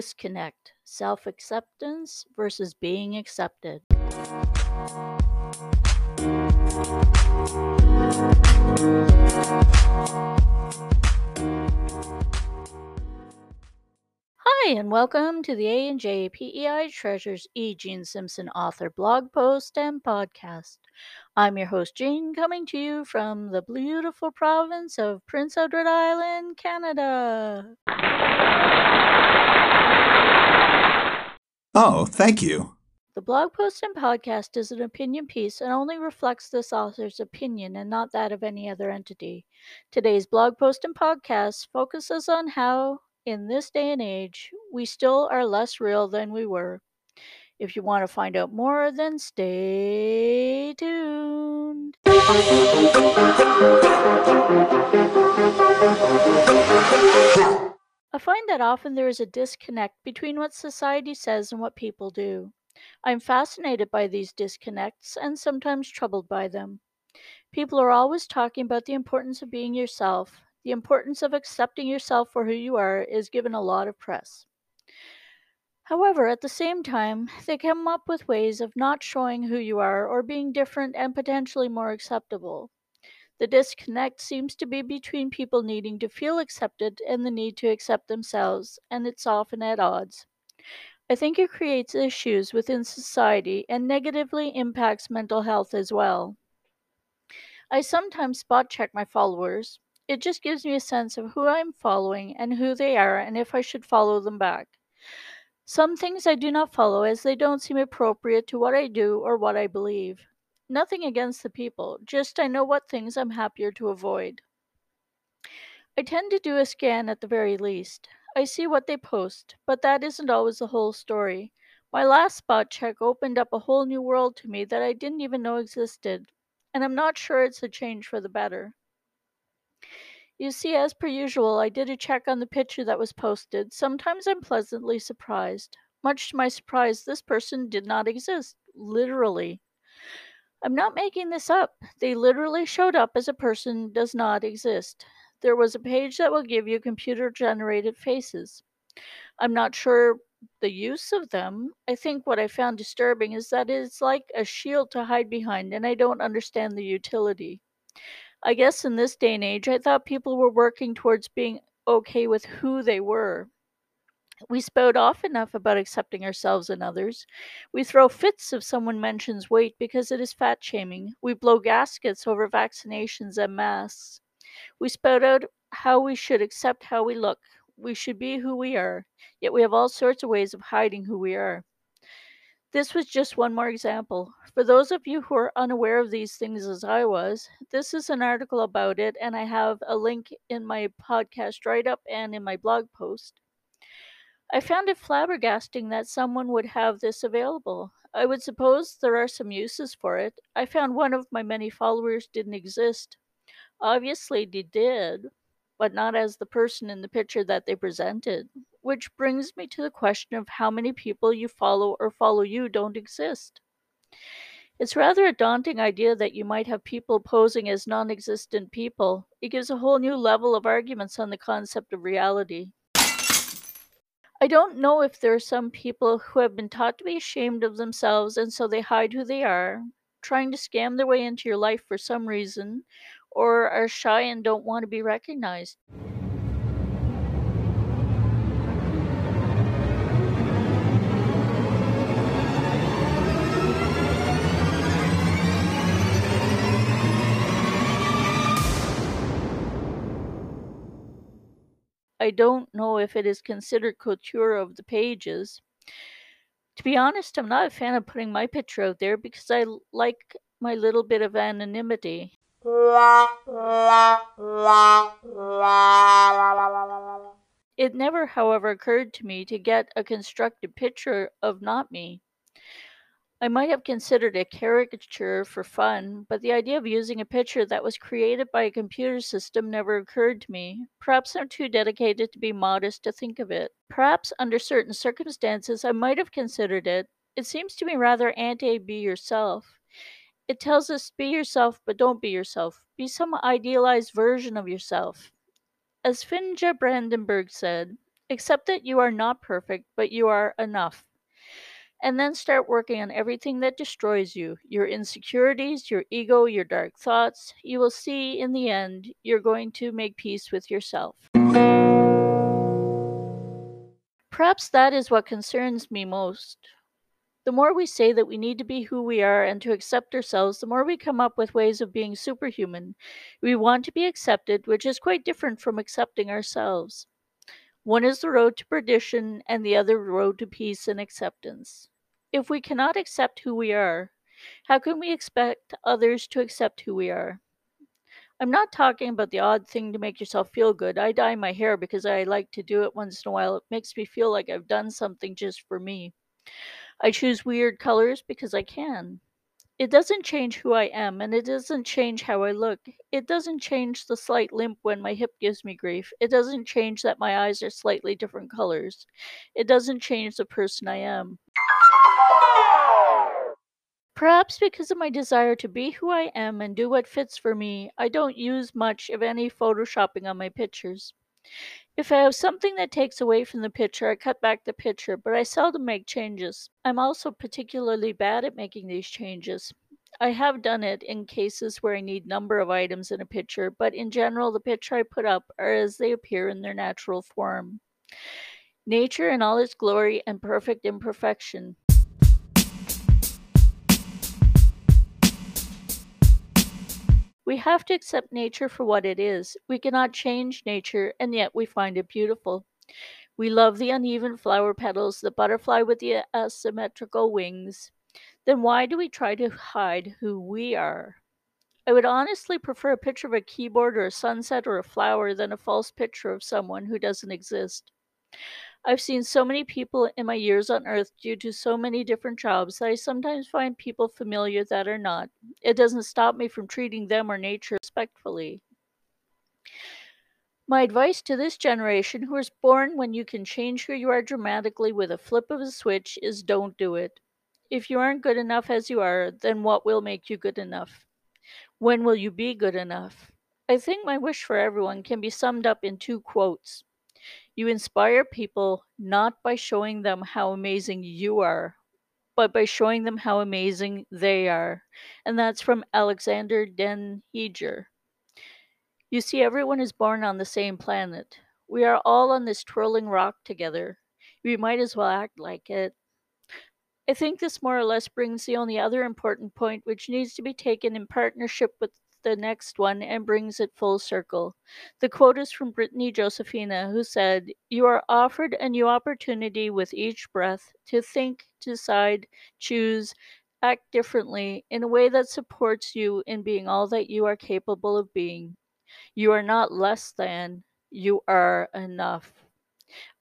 disconnect self acceptance versus being accepted. Hi, and welcome to the A and J PEI Treasures E. Jean Simpson author blog post and podcast. I'm your host, Jean, coming to you from the beautiful province of Prince Edward Island, Canada. Oh, thank you. The blog post and podcast is an opinion piece and only reflects this author's opinion and not that of any other entity. Today's blog post and podcast focuses on how, in this day and age, we still are less real than we were. If you want to find out more, then stay tuned. I find that often there is a disconnect between what society says and what people do. I am fascinated by these disconnects and sometimes troubled by them. People are always talking about the importance of being yourself. The importance of accepting yourself for who you are is given a lot of press. However, at the same time, they come up with ways of not showing who you are or being different and potentially more acceptable. The disconnect seems to be between people needing to feel accepted and the need to accept themselves, and it's often at odds. I think it creates issues within society and negatively impacts mental health as well. I sometimes spot check my followers. It just gives me a sense of who I'm following and who they are and if I should follow them back. Some things I do not follow as they don't seem appropriate to what I do or what I believe. Nothing against the people, just I know what things I'm happier to avoid. I tend to do a scan at the very least. I see what they post, but that isn't always the whole story. My last spot check opened up a whole new world to me that I didn't even know existed, and I'm not sure it's a change for the better. You see, as per usual, I did a check on the picture that was posted. Sometimes I'm pleasantly surprised. Much to my surprise, this person did not exist, literally. I'm not making this up. They literally showed up as a person does not exist. There was a page that will give you computer generated faces. I'm not sure the use of them. I think what I found disturbing is that it's like a shield to hide behind, and I don't understand the utility. I guess in this day and age, I thought people were working towards being okay with who they were. We spout off enough about accepting ourselves and others. We throw fits if someone mentions weight because it is fat shaming. We blow gaskets over vaccinations and masks. We spout out how we should accept how we look. We should be who we are, yet we have all sorts of ways of hiding who we are. This was just one more example. For those of you who are unaware of these things as I was, this is an article about it, and I have a link in my podcast write up and in my blog post. I found it flabbergasting that someone would have this available. I would suppose there are some uses for it. I found one of my many followers didn't exist. Obviously, they did, but not as the person in the picture that they presented. Which brings me to the question of how many people you follow or follow you don't exist. It's rather a daunting idea that you might have people posing as non existent people. It gives a whole new level of arguments on the concept of reality. I don't know if there are some people who have been taught to be ashamed of themselves and so they hide who they are, trying to scam their way into your life for some reason, or are shy and don't want to be recognized. I don't know if it is considered couture of the pages. To be honest, I'm not a fan of putting my picture out there because I like my little bit of anonymity. It never, however, occurred to me to get a constructed picture of not me. I might have considered a caricature for fun, but the idea of using a picture that was created by a computer system never occurred to me. Perhaps I'm too dedicated to be modest to think of it. Perhaps under certain circumstances I might have considered it. It seems to me rather anti be yourself. It tells us be yourself, but don't be yourself. Be some idealized version of yourself. As Finja Brandenburg said, Accept that you are not perfect, but you are enough. And then start working on everything that destroys you your insecurities, your ego, your dark thoughts. You will see in the end, you're going to make peace with yourself. Perhaps that is what concerns me most. The more we say that we need to be who we are and to accept ourselves, the more we come up with ways of being superhuman. We want to be accepted, which is quite different from accepting ourselves. One is the road to perdition, and the other road to peace and acceptance. If we cannot accept who we are, how can we expect others to accept who we are? I'm not talking about the odd thing to make yourself feel good. I dye my hair because I like to do it once in a while. It makes me feel like I've done something just for me. I choose weird colors because I can. It doesn't change who I am, and it doesn't change how I look. It doesn't change the slight limp when my hip gives me grief. It doesn't change that my eyes are slightly different colors. It doesn't change the person I am. Perhaps because of my desire to be who I am and do what fits for me, I don't use much of any photoshopping on my pictures. If I have something that takes away from the picture, I cut back the picture, but I seldom make changes. I'm also particularly bad at making these changes. I have done it in cases where I need number of items in a picture, but in general the picture I put up are as they appear in their natural form. Nature in all its glory and perfect imperfection. We have to accept nature for what it is. We cannot change nature, and yet we find it beautiful. We love the uneven flower petals, the butterfly with the asymmetrical wings. Then why do we try to hide who we are? I would honestly prefer a picture of a keyboard or a sunset or a flower than a false picture of someone who doesn't exist. I've seen so many people in my years on earth due to so many different jobs that I sometimes find people familiar that are not. It doesn't stop me from treating them or nature respectfully. My advice to this generation who was born when you can change who you are dramatically with a flip of a switch is don't do it. If you aren't good enough as you are, then what will make you good enough? When will you be good enough? I think my wish for everyone can be summed up in two quotes. You inspire people not by showing them how amazing you are, but by showing them how amazing they are. And that's from Alexander Den Heijer. You see, everyone is born on the same planet. We are all on this twirling rock together. We might as well act like it. I think this more or less brings the only other important point which needs to be taken in partnership with the next one and brings it full circle. The quote is from Brittany Josephina, who said, You are offered a new opportunity with each breath to think, decide, choose, act differently in a way that supports you in being all that you are capable of being. You are not less than, you are enough.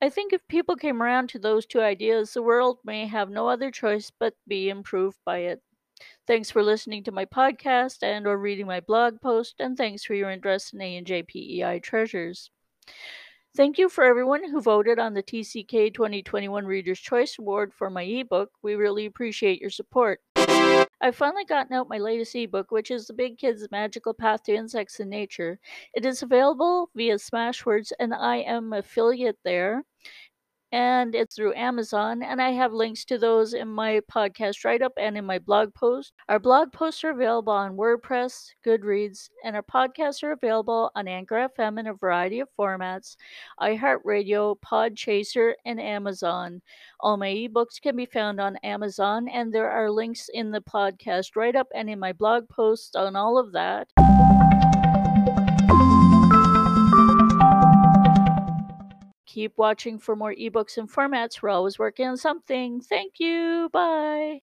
I think if people came around to those two ideas, the world may have no other choice but be improved by it. Thanks for listening to my podcast and or reading my blog post, and thanks for your interest in A&J treasures. Thank you for everyone who voted on the TCK 2021 Reader's Choice Award for my ebook. We really appreciate your support. I've finally gotten out my latest ebook, which is The Big Kid's Magical Path to Insects in Nature. It is available via Smashwords, and I am affiliate there and it's through Amazon. And I have links to those in my podcast write up and in my blog post. Our blog posts are available on WordPress, Goodreads, and our podcasts are available on Anchor FM in a variety of formats, iHeartRadio, Podchaser, and Amazon. All my ebooks can be found on Amazon, and there are links in the podcast write up and in my blog posts on all of that. Keep watching for more ebooks and formats. We're always working on something. Thank you. Bye.